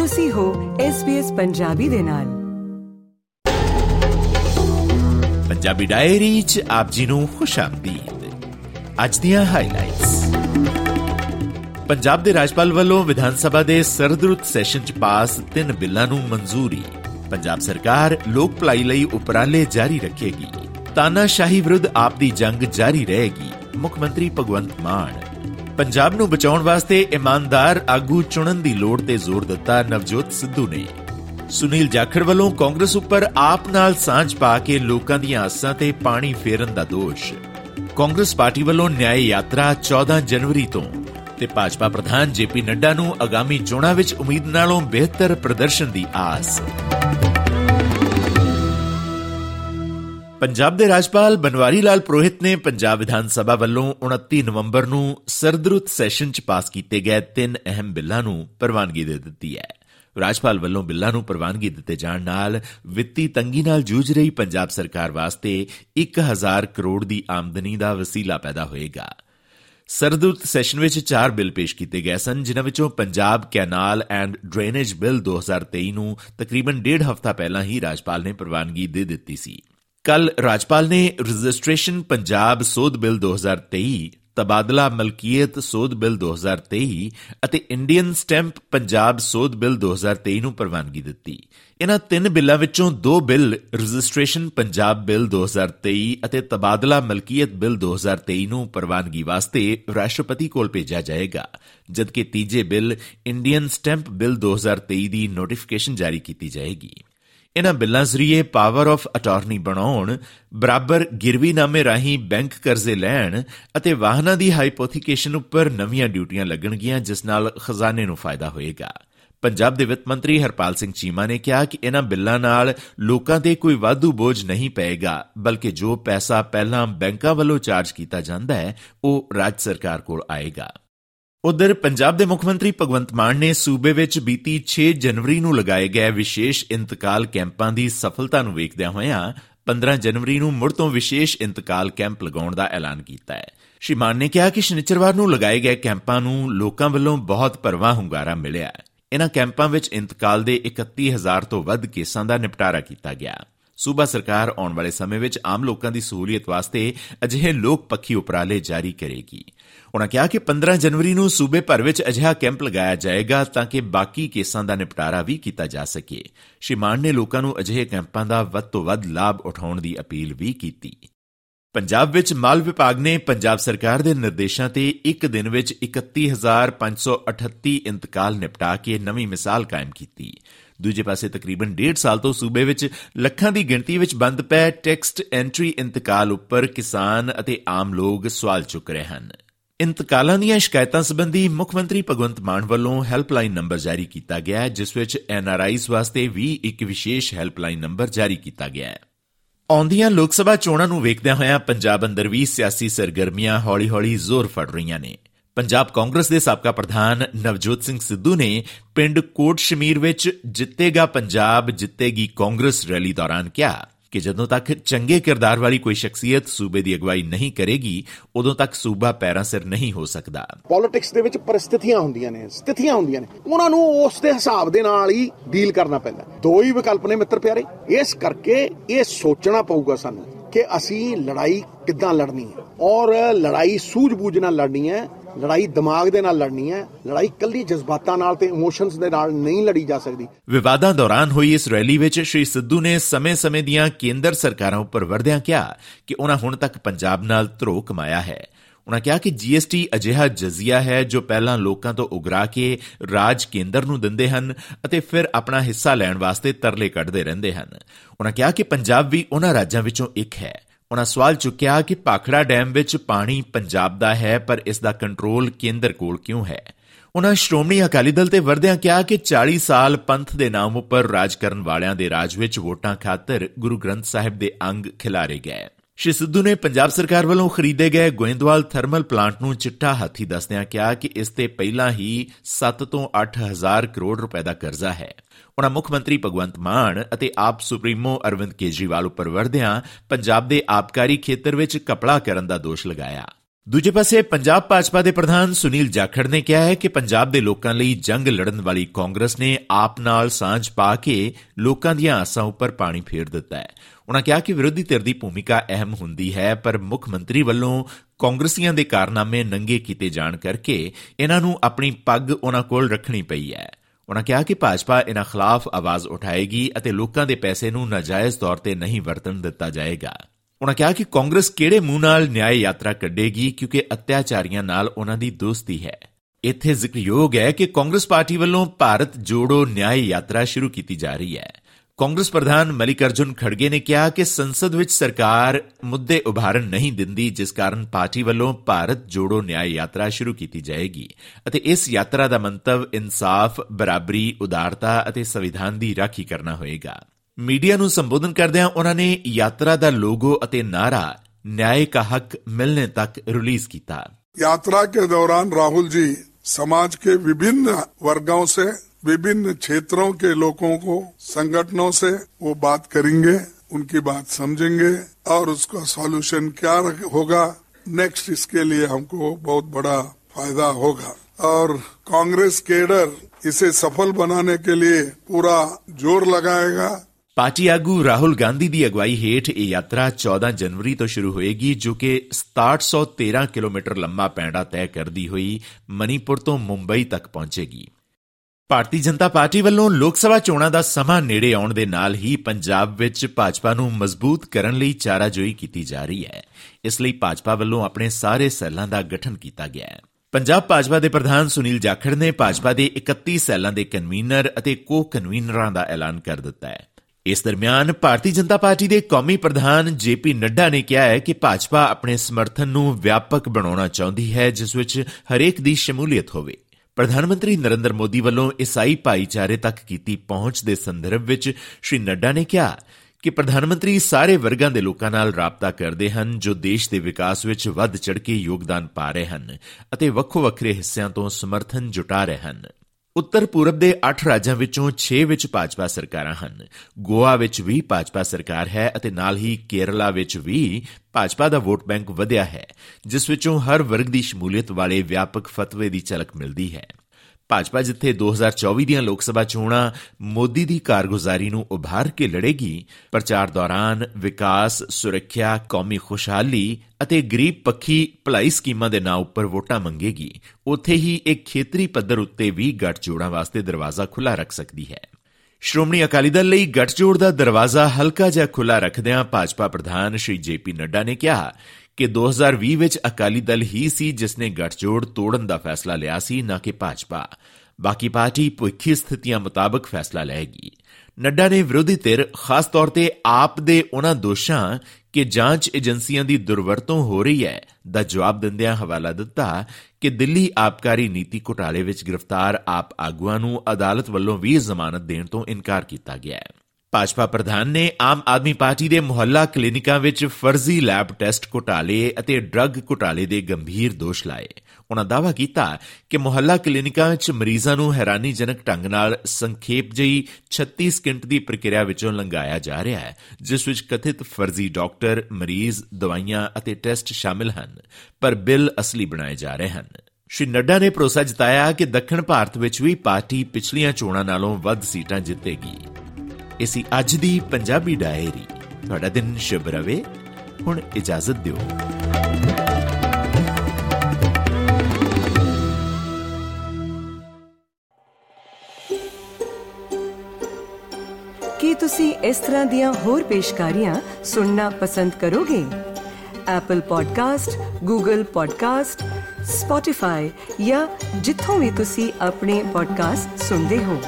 ਤੁਸੀਂ ਹੋ SBS ਪੰਜਾਬੀ ਦੇ ਨਾਲ। ਪੰਜਾਬੀ ਡਾਇਰੀ ਚ ਆਪ ਜੀ ਨੂੰ ਖੁਸ਼ ਆਮਦੀਦ। ਅੱਜ ਦੀਆਂ ਹਾਈਲਾਈਟਸ ਪੰਜਾਬ ਦੇ ਰਾਜਪਾਲ ਵੱਲੋਂ ਵਿਧਾਨ ਸਭਾ ਦੇ ਸਰਦਰੁੱਤ ਸੈਸ਼ਨ ਚ ਪਾਸ ਤਿੰਨ ਬਿੱਲਾਂ ਨੂੰ ਮਨਜ਼ੂਰੀ। ਪੰਜਾਬ ਸਰਕਾਰ ਲੋਕ ਭਲਾਈ ਲਈ ਉਪਰਾਲੇ ਜਾਰੀ ਰੱਖੇਗੀ। ਤਾਨਾਸ਼ਾਹੀ ਵਿਰੁੱਧ ਆਪ ਦੀ ਜੰਗ ਜਾਰੀ ਰਹੇਗੀ। ਮੁੱਖ ਮੰਤਰੀ ਭਗਵੰਤ ਮਾਨ। ਪੰਜਾਬ ਨੂੰ ਬਚਾਉਣ ਵਾਸਤੇ ਇਮਾਨਦਾਰ ਆਗੂ ਚੁਣਨ ਦੀ ਲੋੜ ਤੇ ਜ਼ੋਰ ਦਿੱਤਾ ਨਵਜੋਤ ਸਿੱਧੂ ਨੇ। ਸੁਨੀਲ ਜਾਖੜ ਵੱਲੋਂ ਕਾਂਗਰਸ ਉੱਪਰ ਆਪ ਨਾਲ ਸਾਂਝ ਪਾ ਕੇ ਲੋਕਾਂ ਦੀਆਂ ਆਸਾਂ ਤੇ ਪਾਣੀ ਫੇਰਨ ਦਾ ਦੋਸ਼। ਕਾਂਗਰਸ ਪਾਰਟੀ ਵੱਲੋਂ ਨਿਆਂ ਯਾਤਰਾ 14 ਜਨਵਰੀ ਤੋਂ ਤੇ ਭਾਜਪਾ ਪ੍ਰਧਾਨ ਜੇਪੀ ਨੱਡਾ ਨੂੰ ਆਗਾਮੀ ਚੋਣਾਂ ਵਿੱਚ ਉਮੀਦ ਨਾਲੋਂ ਬਿਹਤਰ ਪ੍ਰਦਰਸ਼ਨ ਦੀ ਆਸ। ਪੰਜਾਬ ਦੇ ਰਾਜਪਾਲ ਬਨਵਾਰੀ ਲਾਲ ਪ੍ਰੋਹਿਤ ਨੇ ਪੰਜਾਬ ਵਿਧਾਨ ਸਭਾ ਵੱਲੋਂ 29 ਨਵੰਬਰ ਨੂੰ ਸਰਦਰੁੱਤ ਸੈਸ਼ਨ 'ਚ ਪਾਸ ਕੀਤੇ ਗਏ ਤਿੰਨ ਅਹਿਮ ਬਿੱਲਾਂ ਨੂੰ ਪ੍ਰਵਾਨਗੀ ਦੇ ਦਿੱਤੀ ਹੈ। ਰਾਜਪਾਲ ਵੱਲੋਂ ਬਿੱਲਾਂ ਨੂੰ ਪ੍ਰਵਾਨਗੀ ਦਿੱਤੇ ਜਾਣ ਨਾਲ ਵਿੱਤੀ ਤੰਗੀ ਨਾਲ ਜੂਝ ਰਹੀ ਪੰਜਾਬ ਸਰਕਾਰ ਵਾਸਤੇ 1000 ਕਰੋੜ ਦੀ ਆਮਦਨੀ ਦਾ ਵਸੀਲਾ ਪੈਦਾ ਹੋਏਗਾ। ਸਰਦਰੁੱਤ ਸੈਸ਼ਨ ਵਿੱਚ ਚਾਰ ਬਿੱਲ ਪੇਸ਼ ਕੀਤੇ ਗਏ ਸਨ, ਜਿਨ੍ਹਾਂ ਵਿੱਚੋਂ Punjab canal and drainage bill 2023 ਨੂੰ ਤਕਰੀਬਨ ਡੇਢ ਹਫ਼ਤਾ ਪਹਿਲਾਂ ਹੀ ਰਾਜਪਾਲ ਨੇ ਪ੍ਰਵਾਨਗੀ ਦੇ ਦਿੱਤੀ ਸੀ। ਕੱਲ ਰਾਜਪਾਲ ਨੇ ਰਜਿਸਟ੍ਰੇਸ਼ਨ ਪੰਜਾਬ ਸੋਧ ਬਿੱਲ 2023 ਤਬਾਦਲਾ ਮਲਕੀਅਤ ਸੋਧ ਬਿੱਲ 2023 ਅਤੇ ਇੰਡੀਅਨ ਸਟੈਂਪ ਪੰਜਾਬ ਸੋਧ ਬਿੱਲ 2023 ਨੂੰ ਪ੍ਰਵਾਨਗੀ ਦਿੱਤੀ। ਇਹਨਾਂ ਤਿੰਨ ਬਿੱਲਾਂ ਵਿੱਚੋਂ ਦੋ ਬਿੱਲ ਰਜਿਸਟ੍ਰੇਸ਼ਨ ਪੰਜਾਬ ਬਿੱਲ 2023 ਅਤੇ ਤਬਾਦਲਾ ਮਲਕੀਅਤ ਬਿੱਲ 2023 ਨੂੰ ਪ੍ਰਵਾਨਗੀ ਵਾਸਤੇ ਰਾਸ਼ਟਰਪਤੀ ਕੋਲ ਭੇਜਿਆ ਜਾਏਗਾ, ਜਦਕਿ ਤੀਜੇ ਬਿੱਲ ਇੰਡੀਅਨ ਸਟੈਂਪ ਬਿੱਲ 2023 ਦੀ ਨੋਟੀਫਿਕੇਸ਼ਨ ਜਾਰੀ ਕੀਤੀ ਜਾਏਗੀ। ਇਹਨਾਂ ਬਿੱਲਾਂ ਜ਼ਰੀਏ ਪਾਵਰ ਆਫ ਅਟਾਰਨੀ ਬਣਾਉਣ, ਬਰਾਬਰ ਗਿਰਵੀਨਾਮੇ ਰਾਹੀਂ ਬੈਂਕ ਕਰਜ਼ੇ ਲੈਣ ਅਤੇ ਵਾਹਨਾਂ ਦੀ ਹਾਈਪੋਥੀਕੇਸ਼ਨ ਉੱਪਰ ਨਵੀਆਂ ਡਿਊਟੀਆਂ ਲੱਗਣਗੀਆਂ, ਜਿਸ ਨਾਲ ਖਜ਼ਾਨੇ ਨੂੰ ਫਾਇਦਾ ਹੋਏਗਾ। ਪੰਜਾਬ ਦੇ ਵਿੱਤ ਮੰਤਰੀ ਹਰਪਾਲ ਸਿੰਘ ਚੀਮਾ ਨੇ ਕਿਹਾ ਕਿ ਇਹਨਾਂ ਬਿੱਲਾਂ ਨਾਲ ਲੋਕਾਂ ਤੇ ਕੋਈ ਵਾਧੂ ਬੋਝ ਨਹੀਂ ਪਏਗਾ, ਬਲਕਿ ਜੋ ਪੈਸਾ ਪਹਿਲਾਂ ਬੈਂਕਾਂ ਵੱਲੋਂ ਚਾਰਜ ਕੀਤਾ ਜਾਂਦਾ ਹੈ, ਉਹ ਰਾਜ ਸਰਕਾਰ ਕੋਲ ਆਏਗਾ। ਉਧਰ ਪੰਜਾਬ ਦੇ ਮੁੱਖ ਮੰਤਰੀ ਭਗਵੰਤ ਮਾਨ ਨੇ ਸੂਬੇ ਵਿੱਚ ਬੀਤੀ 6 ਜਨਵਰੀ ਨੂੰ ਲਗਾਏ ਗਏ ਵਿਸ਼ੇਸ਼ ਇੰਤਕਾਲ ਕੈਂਪਾਂ ਦੀ ਸਫਲਤਾ ਨੂੰ ਵੇਖਦਿਆਂ ਹੋਇਆਂ 15 ਜਨਵਰੀ ਨੂੰ ਮੁੜ ਤੋਂ ਵਿਸ਼ੇਸ਼ ਇੰਤਕਾਲ ਕੈਂਪ ਲਗਾਉਣ ਦਾ ਐਲਾਨ ਕੀਤਾ ਹੈ। ਸ਼੍ਰੀ ਮਾਨ ਨੇ ਕਿਹਾ ਕਿ ਸ਼ਨੀਚਰਵਾਰ ਨੂੰ ਲਗਾਏ ਗਏ ਕੈਂਪਾਂ ਨੂੰ ਲੋਕਾਂ ਵੱਲੋਂ ਬਹੁਤ ਭਰਵਾਂ ਹੁੰਗਾਰਾ ਮਿਲਿਆ ਹੈ। ਇਨ੍ਹਾਂ ਕੈਂਪਾਂ ਵਿੱਚ ਇੰਤਕਾਲ ਦੇ 31000 ਤੋਂ ਵੱਧ ਕੇਸਾਂ ਦਾ ਨਿਪਟਾਰਾ ਕੀਤਾ ਗਿਆ। ਸੂਬਾ ਸਰਕਾਰ ਆਉਣ ਵਾਲੇ ਸਮੇਂ ਵਿੱਚ ਆਮ ਲੋਕਾਂ ਦੀ ਸਹੂਲੀਅਤ ਵਾਸਤੇ ਅਜਿਹੇ ਲੋਕ ਪੱਖੀ ਉਪਰਾਲੇ ਜਾਰੀ ਕਰੇਗੀ। ਉਨ੍ਹਾਂ ਕਿਹਾ ਕਿ 15 ਜਨਵਰੀ ਨੂੰ ਸੂਬੇ ਭਰ ਵਿੱਚ ਅਜਿਹਾ ਕੈਂਪ ਲਗਾਇਆ ਜਾਏਗਾ ਤਾਂ ਕਿ ਬਾਕੀ ਕੇਸਾਂ ਦਾ ਨਿਪਟਾਰਾ ਵੀ ਕੀਤਾ ਜਾ ਸਕੇ। ਸ਼੍ਰੀ ਮਾਨ ਨੇ ਲੋਕਾਂ ਨੂੰ ਅਜਿਹੇ ਕੈਂਪਾਂ ਦਾ ਵੱਧ ਤੋਂ ਵੱਧ ਲਾਭ ਉਠਾਉਣ ਦੀ ਅਪੀਲ ਵੀ ਕੀਤੀ। ਪੰਜਾਬ ਵਿੱਚ ਮਾਲ ਵਿਭਾਗ ਨੇ ਪੰਜਾਬ ਸਰਕਾਰ ਦੇ ਨਿਰਦੇਸ਼ਾਂ ਤੇ ਇੱਕ ਦਿਨ ਵਿੱਚ 31538 ਇੰਤਕਾਲ ਨਿਪਟਾ ਕੇ ਨਵੀਂ ਮਿਸਾਲ ਕਾਇਮ ਕੀਤੀ। ਦੂਜੇ ਪਾਸੇ ਤਕਰੀਬਨ 1.5 ਸਾਲ ਤੋਂ ਸੂਬੇ ਵਿੱਚ ਲੱਖਾਂ ਦੀ ਗਿਣਤੀ ਵਿੱਚ ਬੰਦ ਪਏ ਟੈਕਸਟ ਐਂਟਰੀ ਇੰਤਕਾਲ ਉੱਪਰ ਕਿਸਾਨ ਅਤੇ ਆਮ ਲੋਕ ਸਵਾਲ ਚੁੱਕ ਰਹੇ ਹਨ। ਇੰਤਕਾਲਾਂ ਦੀਆਂ ਸ਼ਿਕਾਇਤਾਂ ਸੰਬੰਧੀ ਮੁੱਖ ਮੰਤਰੀ ਭਗਵੰਤ ਮਾਨ ਵੱਲੋਂ ਹੈਲਪਲਾਈਨ ਨੰਬਰ ਜਾਰੀ ਕੀਤਾ ਗਿਆ ਹੈ, ਜਿਸ ਵਿੱਚ ਐਨਆਰਆਈਜ਼ ਵਾਸਤੇ ਵੀ ਇੱਕ ਵਿਸ਼ੇਸ਼ ਹੈਲਪਲਾਈਨ ਨੰਬਰ ਜਾਰੀ ਕੀਤਾ ਗਿਆ ਹੈ। ਆਉਂਦੀਆਂ ਲੋਕ ਸਭਾ ਚੋਣਾਂ ਨੂੰ ਵੇਖਦਿਆਂ ਹੋਇਆਂ ਪੰਜਾਬ ਅੰਦਰ ਵੀ ਸਿਆਸੀ ਸਰਗਰਮੀਆਂ ਹੌਲੀ-ਹੌਲੀ ਜ਼ੋਰ ਫੜ ਰਹੀਆਂ ਨੇ। ਪੰਜਾਬ ਕਾਂਗਰਸ ਦੇ ਸਾਬਕਾ ਪ੍ਰਧਾਨ ਨਵਜੋਤ ਸਿੰਘ ਸਿੱਧੂ ਨੇ ਪਿੰਡ ਕੋਟ ਸ਼ਮੀਰ ਵਿੱਚ ਜਿੱਤੇਗਾ ਪੰਜਾਬ, ਜਿੱਤੇਗੀ ਕਾਂਗਰਸ ਰੈਲੀ ਦੌਰਾਨ ਕਿਹਾ ਕਿ ਜਦੋਂ ਤੱਕ ਚੰਗੇ ਕਿਰਦਾਰ ਵਾਲੀ ਕੋਈ ਸ਼ਖਸੀਅਤ ਸੂਬੇ ਦੀ ਅਗਵਾਈ ਨਹੀਂ ਕਰੇਗੀ, ਉਦੋਂ ਤੱਕ ਸੂਬਾ ਪੈਰਾਂ ਸਿਰ ਨਹੀਂ ਹੋ ਸਕਦਾ। ਪੋਲਿਟਿਕਸ ਦੇ ਵਿੱਚ ਪਰਿਸਥਿਤੀਆਂ ਹੁੰਦੀਆਂ ਨੇ, ਸਥਿਤੀਆਂ ਹੁੰਦੀਆਂ ਨੇ। ਉਹਨਾਂ ਨੂੰ ਉਸ ਦੇ ਹਿਸਾਬ ਦੇ ਨਾਲ ਹੀ ਡੀਲ ਕਰਨਾ ਪੈਂਦਾ। ਦੋ ਹੀ ਵਿਕਲਪ ਨੇ ਮਿੱਤਰ ਪਿਆਰੇ। ਇਸ ਕਰਕੇ ਇਹ ਸੋਚਣਾ ਪਊਗਾ ਸਾਨੂੰ ਕਿ ਅਸੀਂ ਲੜਾਈ ਕਿੱਦਾਂ ਲੜਨੀ ਹੈ। ਔਰ ਲੜਾਈ ਸੂਝ-ਬੂਝ ਨਾਲ ਲੜਨੀ ਹੈ। ਲੜਾਈ ਦਿਮਾਗ ਦੇ ਨਾਲ ਲੜਨੀ ਹੈ, ਲੜਾਈ ਕੱਲੀ ਜਜ਼ਬਾਤਾਂ ਨਾਲ ਤੇ ਇਮੋਸ਼ਨਸ ਦੇ ਨਾਲ ਨਹੀਂ ਲੜੀ ਜਾ ਸਕਦੀ। ਵਿਵਾਦਾਂ ਦੌਰਾਨ ਹੋਈ ਇਸ ਰੈਲੀ ਵਿੱਚ ਸ਼੍ਰੀ ਸਿੱਧੂ ਨੇ ਸਮੇਂ-ਸਮੇਂ ਦੀਆਂ ਕੇਂਦਰ ਸਰਕਾਰਾਂ ਉੱਪਰ ਵਰਦਿਆਂ ਕਿਹਾ ਕਿ ਉਹਨਾਂ ਹੁਣ ਤੱਕ ਪੰਜਾਬ ਨਾਲ ਧਰੋ ਕਮਾਇਆ ਹੈ। ਉਹਨਾਂ ਕਿਹਾ ਕਿ ਜੀਐਸਟੀ ਅਜਿਹਾ ਜਜ਼ੀਆ ਹੈ ਜੋ ਪਹਿਲਾਂ ਲੋਕਾਂ ਤੋਂ ਉਗਰਾ ਕੇ ਰਾਜ ਕੇਂਦਰ ਨੂੰ ਦਿੰਦੇ ਹਨ ਅਤੇ ਫਿਰ ਆਪਣਾ ਹਿੱਸਾ ਲੈਣ ਵਾਸਤੇ ਤਰਲੇ ਕੱਢਦੇ ਰਹਿੰਦੇ ਹਨ। ਉਹਨਾਂ ਕਿਹਾ ਕਿ ਪੰਜਾਬ ਵੀ ਉਹਨਾਂ ਰਾਜਾਂ ਵਿੱਚੋਂ ਇੱਕ ਹੈ। ਉਹਨਾਂ ਸਵਾਲ ਚੁੱਕਿਆ ਕਿ ਪਾਖੜਾ ਡੈਮ ਵਿੱਚ ਪਾਣੀ ਪੰਜਾਬ ਦਾ ਹੈ, ਪਰ ਇਸ ਦਾ ਕੰਟਰੋਲ ਕੇਂਦਰ ਕੋਲ ਕਿਉਂ ਹੈ? ਉਹਨਾਂ ਸ਼੍ਰੋਮਣੀ ਅਕਾਲੀ ਦਲ ਤੇ ਵਰਦਿਆਂ ਕਿਹਾ ਕਿ 40 ਸਾਲ ਪੰਥ ਦੇ ਨਾਮ ਉੱਪਰ ਰਾਜ ਕਰਨ ਵਾਲਿਆਂ ਦੇ ਰਾਜ ਵਿੱਚ ਵੋਟਾਂ ਖਾਤਰ ਗੁਰੂ ਗ੍ਰੰਥ ਸਾਹਿਬ ਦੇ ਅੰਗ ਖਿਲਾਰੇ ਗਏ। ਸ਼੍ਰੀ ਸਿੱਧੂ ਨੇ ਪੰਜਾਬ ਸਰਕਾਰ ਵੱਲੋਂ ਖਰੀਦੇ ਗਏ ਗੋਇੰਦਵਾਲ ਥਰਮਲ ਪਲਾਂਟ ਨੂੰ ਚਿੱਟਾ ਹਾਥੀ ਦੱਸਦਿਆਂ ਕਿਹਾ ਕਿ ਇਸ ਤੇ ਪਹਿਲਾਂ ਹੀ 7 ਤੋਂ 8000 ਕਰੋੜ ਰੁਪਏ ਦਾ ਕਰਜ਼ਾ ਹੈ। ਉਹਨਾਂ ਮੁੱਖ ਮੰਤਰੀ ਭਗਵੰਤ ਮਾਨ ਅਤੇ ਆਪ ਸੁਪਰੀਮੋ ਅਰਵਿੰਦ ਕੇਜਰੀਵਾਲ ਉੱਪਰ ਵਰਦਿਆਂ ਪੰਜਾਬ ਦੇ ਆਬਕਾਰੀ ਖੇਤਰ ਵਿੱਚ ਕਪੜਾ ਕਰਨ ਦਾ ਦੋਸ਼ ਲਗਾਇਆ। ਦੂਜੇ ਪਾਸੇ, ਪੰਜਾਬ ਭਾਜਪਾ ਦੇ ਪ੍ਰਧਾਨ ਸੁਨੀਲ ਜਾਖੜ ਨੇ ਕਿਹਾ ਹੈ ਕਿ ਪੰਜਾਬ ਦੇ ਲੋਕਾਂ ਲਈ ਜੰਗ ਲੜਨ ਵਾਲੀ ਕਾਂਗਰਸ ਨੇ ਆਪ ਨਾਲ ਸਾਂਝ ਪਾ ਕੇ ਲੋਕਾਂ ਦੀਆਂ ਆਸਾਂ ਉੱਪਰ ਪਾਣੀ ਫੇਰ ਦਿੱਤਾ ਹੈ। ਉਹਨਾਂ ਕਿਹਾ ਕਿ ਵਿਰੋਧੀ ਧਿਰ ਦੀ ਭੂਮਿਕਾ ਅਹਿਮ ਹੁੰਦੀ ਹੈ, ਪਰ ਮੁੱਖ ਮੰਤਰੀ ਵੱਲੋਂ ਕਾਂਗਰਸੀਆਂ ਦੇ ਕਾਰਨਾਮੇ ਨੰਗੇ ਕੀਤੇ ਜਾਣ ਕਰਕੇ ਇਹਨਾਂ ਨੂੰ ਆਪਣੀ ਪੱਗ ਉਹਨਾਂ ਕੋਲ ਰੱਖਣੀ ਪਈ ਹੈ। ਉਹਨਾਂ ਕਿਹਾ ਕਿ ਭਾਜਪਾ ਇਹਨਾਂ ਖਿਲਾਫ ਆਵਾਜ਼ ਉਠਾਏਗੀ ਅਤੇ ਲੋਕਾਂ ਦੇ ਪੈਸੇ ਨੂੰ ਨਾਜਾਇਜ਼ ਤੌਰ ਤੇ ਨਹੀਂ ਵਰਤਣ ਦਿੱਤਾ ਜਾਏਗਾ। ਉਹਨਾਂ ਕਿਹਾ ਕਿ ਕਾਂਗਰਸ ਕਿਹੜੇ ਮੂੰਹ ਨਾਲ ਨਿਆਂ ਯਾਤਰਾ ਕੱਢੇਗੀ, ਕਿਉਂਕਿ ਅਤਿਆਚਾਰੀਆਂ ਨਾਲ ਉਹਨਾਂ ਦੀ ਦੋਸਤੀ ਹੈ। ਇੱਥੇ ਜ਼ਿਕਰਯੋਗ ਹੈ ਕਿ ਕਾਂਗਰਸ ਪਾਰਟੀ ਵੱਲੋਂ ਭਾਰਤ ਜੋੜੋ ਨਿਆਂ ਯਾਤਰਾ ਸ਼ੁਰੂ ਕੀਤੀ ਜਾ ਰਹੀ ਹੈ। ਕਾਂਗਰਸ ਪ੍ਰਧਾਨ ਮਲਿਕ ਅਰਜੁਨ ਖੜਗੇ ਨੇ ਕਿਹਾ ਕਿ ਸੰਸਦ ਵਿੱਚ ਸਰਕਾਰ ਮੁੱਦੇ ਉਭਾਰਨ ਨਹੀਂ ਦਿੰਦੀ, ਜਿਸ ਕਾਰਨ ਪਾਰਟੀ ਵੱਲੋਂ ਭਾਰਤ ਜੋੜੋ ਨਿਆਂ ਯਾਤਰਾ ਸ਼ੁਰੂ ਕੀਤੀ ਜਾਏਗੀ। ਅਤੇ ਇਸ ਯਾਤਰਾ ਦਾ ਮੰਤਵ ਇਨਸਾਫ, ਬਰਾਬਰੀ, ਉਦਾਰਤਾ ਅਤੇ ਸੰਵਿਧਾਨ ਦੀ ਰਾਖੀ ਕਰਨਾ ਹੋਏਗਾ। ਮੀਡੀਆ ਨੂੰ ਸੰਬੋਧਨ ਕਰਦਿਆਂ ਉਹਨਾਂ ਨੇ ਯਾਤਰਾ ਦਾ ਲੋਗੋ ਅਤੇ ਨਾਰਾ ਨਿਆਂ ਦਾ ਹੱਕ ਮਿਲਨੇ ਤੱਕ ਰਿਲੀਜ਼ ਕੀਤਾ यात्रा के दौरान राहुल जी समाज के विभिन्न वर्गों से विभिन्न क्षेत्रों के लोगों को संगठनों से वो बात करेंगे उनकी बात समझेंगे और उसका सॉल्यूशन क्या होगा नेक्स्ट इसके लिए हमको बहुत बड़ा फायदा होगा और कांग्रेस केडर इसे सफल बनाने के लिए पूरा जोर लगाएगा ਪਾਰਟੀ ਆਗੂ ਰਾਹੁਲ ਗਾਂਧੀ ਦੀ ਅਗਵਾਈ ਹੇਠ ਇਹ ਯਾਤਰਾ 14 ਜਨਵਰੀ ਤੋਂ ਸ਼ੁਰੂ ਹੋਏਗੀ, ਜੋ ਕਿ 6713 ਕਿਲੋਮੀਟਰ ਲੰਮਾ ਪੈਂਡਾ ਤੈਅ ਕਰਦੀ ਹੋਈ ਮਨੀਪੁਰ ਤੋਂ ਮੁੰਬਈ ਤੱਕ ਪਹੁੰਚੇਗੀ। ਭਾਰਤੀ ਜਨਤਾ ਪਾਰਟੀ ਵੱਲੋਂ ਲੋਕ ਸਭਾ ਚੋਣਾਂ ਦਾ ਸਮਾਂ ਨੇੜੇ ਆਉਣ ਦੇ ਨਾਲ ਹੀ ਪੰਜਾਬ ਵਿੱਚ ਭਾਜਪਾ ਨੂੰ ਮਜ਼ਬੂਤ ਕਰਨ ਲਈ ਚਾਰਾਜੋਈ ਕੀਤੀ ਜਾ ਰਹੀ ਹੈ। ਇਸ ਲਈ ਭਾਜਪਾ ਵੱਲੋਂ ਆਪਣੇ ਸਾਰੇ ਸੈੱਲਾਂ ਦਾ ਗਠਨ ਕੀਤਾ ਗਿਆ ਹੈ। ਪੰਜਾਬ ਭਾਜਪਾ ਦੇ ਪ੍ਰਧਾਨ ਸੁਨੀਲ ਜਾਖੜ ਨੇ ਭਾਜਪਾ ਦੇ 31 ਸੈੱਲਾਂ ਦੇ ਕਨਵੀਨਰ ਅਤੇ ਕੋ ਕਨਵੀਨਰਾਂ ਦਾ ਐਲਾਨ ਕਰ ਦਿੱਤਾ ਹੈ। ਇਸ ਦਰਮਿਆਨ ਭਾਰਤੀ ਜਨਤਾ ਪਾਰਟੀ ਦੇ ਕੌਮੀ ਪ੍ਰਧਾਨ ਜੇਪੀ ਨੱਡਾ ਨੇ ਕਿਹਾ ਹੈ ਕਿ ਭਾਜਪਾ ਆਪਣੇ ਸਮਰਥਨ ਨੂੰ ਵਿਆਪਕ ਬਣਾਉਣਾ ਚਾਹੁੰਦੀ ਹੈ, ਜਿਸ ਵਿੱਚ ਹਰੇਕ ਦੀ ਸ਼ਮੂਲੀਅਤ ਹੋਵੇ। ਪ੍ਰਧਾਨ ਮੰਤਰੀ ਨਰਿੰਦਰ ਮੋਦੀ ਵੱਲੋਂ ਈਸਾਈ ਭਾਈਚਾਰੇ ਤੱਕ ਕੀਤੀ ਪਹੁੰਚ ਦੇ ਸੰਦਰਭ ਵਿੱਚ ਸ਼੍ਰੀ ਨੱਡਾ ਨੇ ਕਿਹਾ ਕਿ ਪ੍ਰਧਾਨ ਮੰਤਰੀ ਸਾਰੇ ਵਰਗਾਂ ਦੇ ਲੋਕਾਂ ਨਾਲ ਰਾਬਤਾ ਕਰਦੇ ਹਨ, ਜੋ ਦੇਸ਼ ਦੇ ਵਿਕਾਸ ਵਿੱਚ ਵੱਧ ਚੜ ਕੇ ਯੋਗਦਾਨ ਪਾ ਰਹੇ ਹਨ ਅਤੇ ਵੱਖੋ ਵੱਖਰੇ ਹਿੱਸਿਆਂ ਤੋਂ ਸਮਰਥਨ ਜੁਟਾ ਰਹੇ ਹਨ। ਉੱਤਰ ਪੂਰਬ ਦੇ 8 ਰਾਜਾਂ ਵਿੱਚੋਂ 6 ਵਿੱਚ ਭਾਜਪਾ ਸਰਕਾਰਾਂ ਹਨ। ਗੋਆ ਵਿੱਚ ਵੀ ਭਾਜਪਾ ਸਰਕਾਰ ਹੈ ਅਤੇ ਨਾਲ ਹੀ ਕੇਰਲਾ ਵਿੱਚ ਵੀ ਭਾਜਪਾ ਦਾ ਵੋਟ ਬੈਂਕ ਵਧਿਆ ਹੈ, ਜਿਸ ਵਿੱਚੋਂ ਹਰ ਵਰਗ ਦੀ ਸ਼ਮੂਲੀਅਤ ਵਾਲੇ ਵਿਆਪਕ ਫਤਵੇ ਦੀ ਝਲਕ ਮਿਲਦੀ ਹੈ। ਭਾਜਪਾ ਜਿੱਥੇ 2024 ਦੀਆਂ ਲੋਕ ਸਭਾ ਚੋਣਾਂ ਮੋਦੀ ਦੀ ਕਾਰਗੁਜ਼ਾਰੀ ਨੂੰ ਉਭਾਰ ਕੇ ਲੜੇਗੀ, ਪ੍ਰਚਾਰ ਦੌਰਾਨ ਵਿਕਾਸ, ਸੁਰੱਖਿਆ, ਕੌਮੀ ਖੁਸ਼ਹਾਲੀ ਅਤੇ ਗਰੀਬ ਪੱਖੀ ਭਲਾਈ ਸਕੀਮਾਂ ਦੇ ਨਾਂ ਉੱਪਰ ਵੋਟਾਂ ਮੰਗੇਗੀ। ਉੱਥੇ ਹੀ ਇੱਕ ਖੇਤਰੀ ਪੱਧਰ ਉੱਤੇ ਵੀ ਗੱਠਜੋੜਾਂ ਵਾਸਤੇ ਦਰਵਾਜ਼ਾ ਖੁੱਲਾ ਰੱਖ ਸਕਦੀ ਹੈ। ਸ਼੍ਰੋਮਣੀ ਅਕਾਲੀ ਦਲ ਲਈ ਗੱਠਜੋੜ ਦਾ ਦਰਵਾਜ਼ਾ ਹਲਕਾ ਜਿਹਾ ਖੁੱਲਾ ਰੱਖਦਿਆਂ ਭਾਜਪਾ ਪ੍ਰਧਾਨ ਸ਼੍ਰੀ ਜੇਪੀ ਨੱਡਾ ਨੇ ਕਿਹਾ ਕਿ 2020 ਵਿੱਚ ਅਕਾਲੀ ਦਲ ਹੀ ਸੀ ਜਿਸ ਨੇ ਗੱਠਜੋੜ ਤੋੜਨ ਦਾ ਫੈਸਲਾ ਲਿਆ ਸੀ, ਨਾ ਕਿ ਭਾਜਪਾ। ਬਾਕੀ ਪਾਰਟੀ ਭੁੱਖੀ ਸਥਿਤੀਆਂ ਮੁਤਾਬਕ ਫੈਸਲਾ ਲਏਗੀ। ਨੱਡਾ ਨੇ ਵਿਰੋਧੀ ਧਿਰ ਖਾਸ ਤੌਰ ਤੇ ਆਪ ਦੇ ਉਹਨਾਂ ਦੋਸ਼ਾਂ ਕਿ ਜਾਂਚ ਏਜੰਸੀਆਂ ਦੀ ਦੁਰਵਰਤੋਂ ਹੋ ਰਹੀ ਹੈ ਦਾ ਜਵਾਬ ਦਿੰਦਿਆਂ ਹਵਾਲਾ ਦਿੱਤਾ ਕਿ ਦਿੱਲੀ ਆਬਕਾਰੀ ਨੀਤੀ ਘੁਟਾਲੇ ਵਿੱਚ ਗ੍ਰਿਫਤਾਰ ਆਪ ਆਗੂਆਂ ਨੂੰ ਅਦਾਲਤ ਵੱਲੋਂ ਵੀ ਜ਼ਮਾਨਤ ਦੇਣ ਤੋਂ ਇਨਕਾਰ ਕੀਤਾ ਗਿਆ ਹੈ। ਭਾਜਪਾ ਪ੍ਰਧਾਨ ਨੇ ਆਮ ਆਦਮੀ ਪਾਰਟੀ ਦੇ ਮੁਹੱਲਾ ਕਲੀਨਿਕਾਂ ਵਿੱਚ ਫਰਜ਼ੀ ਲੈਬ ਟੈਸਟ ਘੁਟਾਲੇ ਅਤੇ ਡਰੱਗ ਘੁਟਾਲੇ ਦੇ ਗੰਭੀਰ ਦੋਸ਼ ਲਾਏ। ਉਹਨਾਂ ਦਾਅਵਾ ਕੀਤਾ ਕਿ ਮੁਹੱਲਾ ਕਲੀਨਿਕਾਂ ਵਿੱਚ ਮਰੀਜ਼ਾਂ ਨੂੰ ਹੈਰਾਨੀਜਨਕ ਢੰਗ ਨਾਲ ਸੰਖੇਪ ਜਈ 36 ਸਕਿੰਟ ਦੀ ਪ੍ਰਕਿਰਿਆ ਵਿੱਚੋਂ ਲੰਘਾਇਆ ਜਾ ਰਿਹਾ ਹੈ, ਜਿਸ ਵਿੱਚ ਕਥਿਤ ਫਰਜ਼ੀ ਡਾਕਟਰ, ਮਰੀਜ਼, ਦਵਾਈਆਂ ਅਤੇ ਟੈਸਟ ਸ਼ਾਮਿਲ ਹਨ, ਪਰ ਬਿੱਲ ਅਸਲੀ ਬਣਾਏ ਜਾ ਰਹੇ ਹਨ। ਸ਼੍ਰੀ ਨੱਡਾ ਨੇ ਭਰੋਸਾ ਜਤਾਇਆ ਕਿ ਦੱਖਣ ਭਾਰਤ ਵਿੱਚ ਵੀ ਪਾਰਟੀ ਪਿਛਲੀਆਂ ਚੋਣਾਂ ਨਾਲੋਂ ਵੱਧ ਸੀਟਾਂ ਜਿੱਤੇਗੀ। ਇਸੀ ਅੱਜ ਦੀ ਪੰਜਾਬੀ ਡਾਇਰੀ ਤੁਹਾਡਾ ਦਿਨ ਸ਼ੁਭ ਰਵੇ ਹੁਣ ਇਜਾਜ਼ਤ ਦਿਓ ਕੀ ਤੁਸੀਂ ਇਸ ਤਰ੍ਹਾਂ ਦੀਆਂ ਹੋਰ ਪੇਸ਼ਕਾਰੀਆਂ ਸੁਣਨਾ ਪਸੰਦ ਕਰੋਗੇ Apple Podcast, Google Podcast, Spotify ਜਾਂ ਜਿੱਥੋਂ ਵੀ ਤੁਸੀਂ ਆਪਣੇ ਪੋਡਕਾਸਟ ਸੁਣਦੇ ਹੋ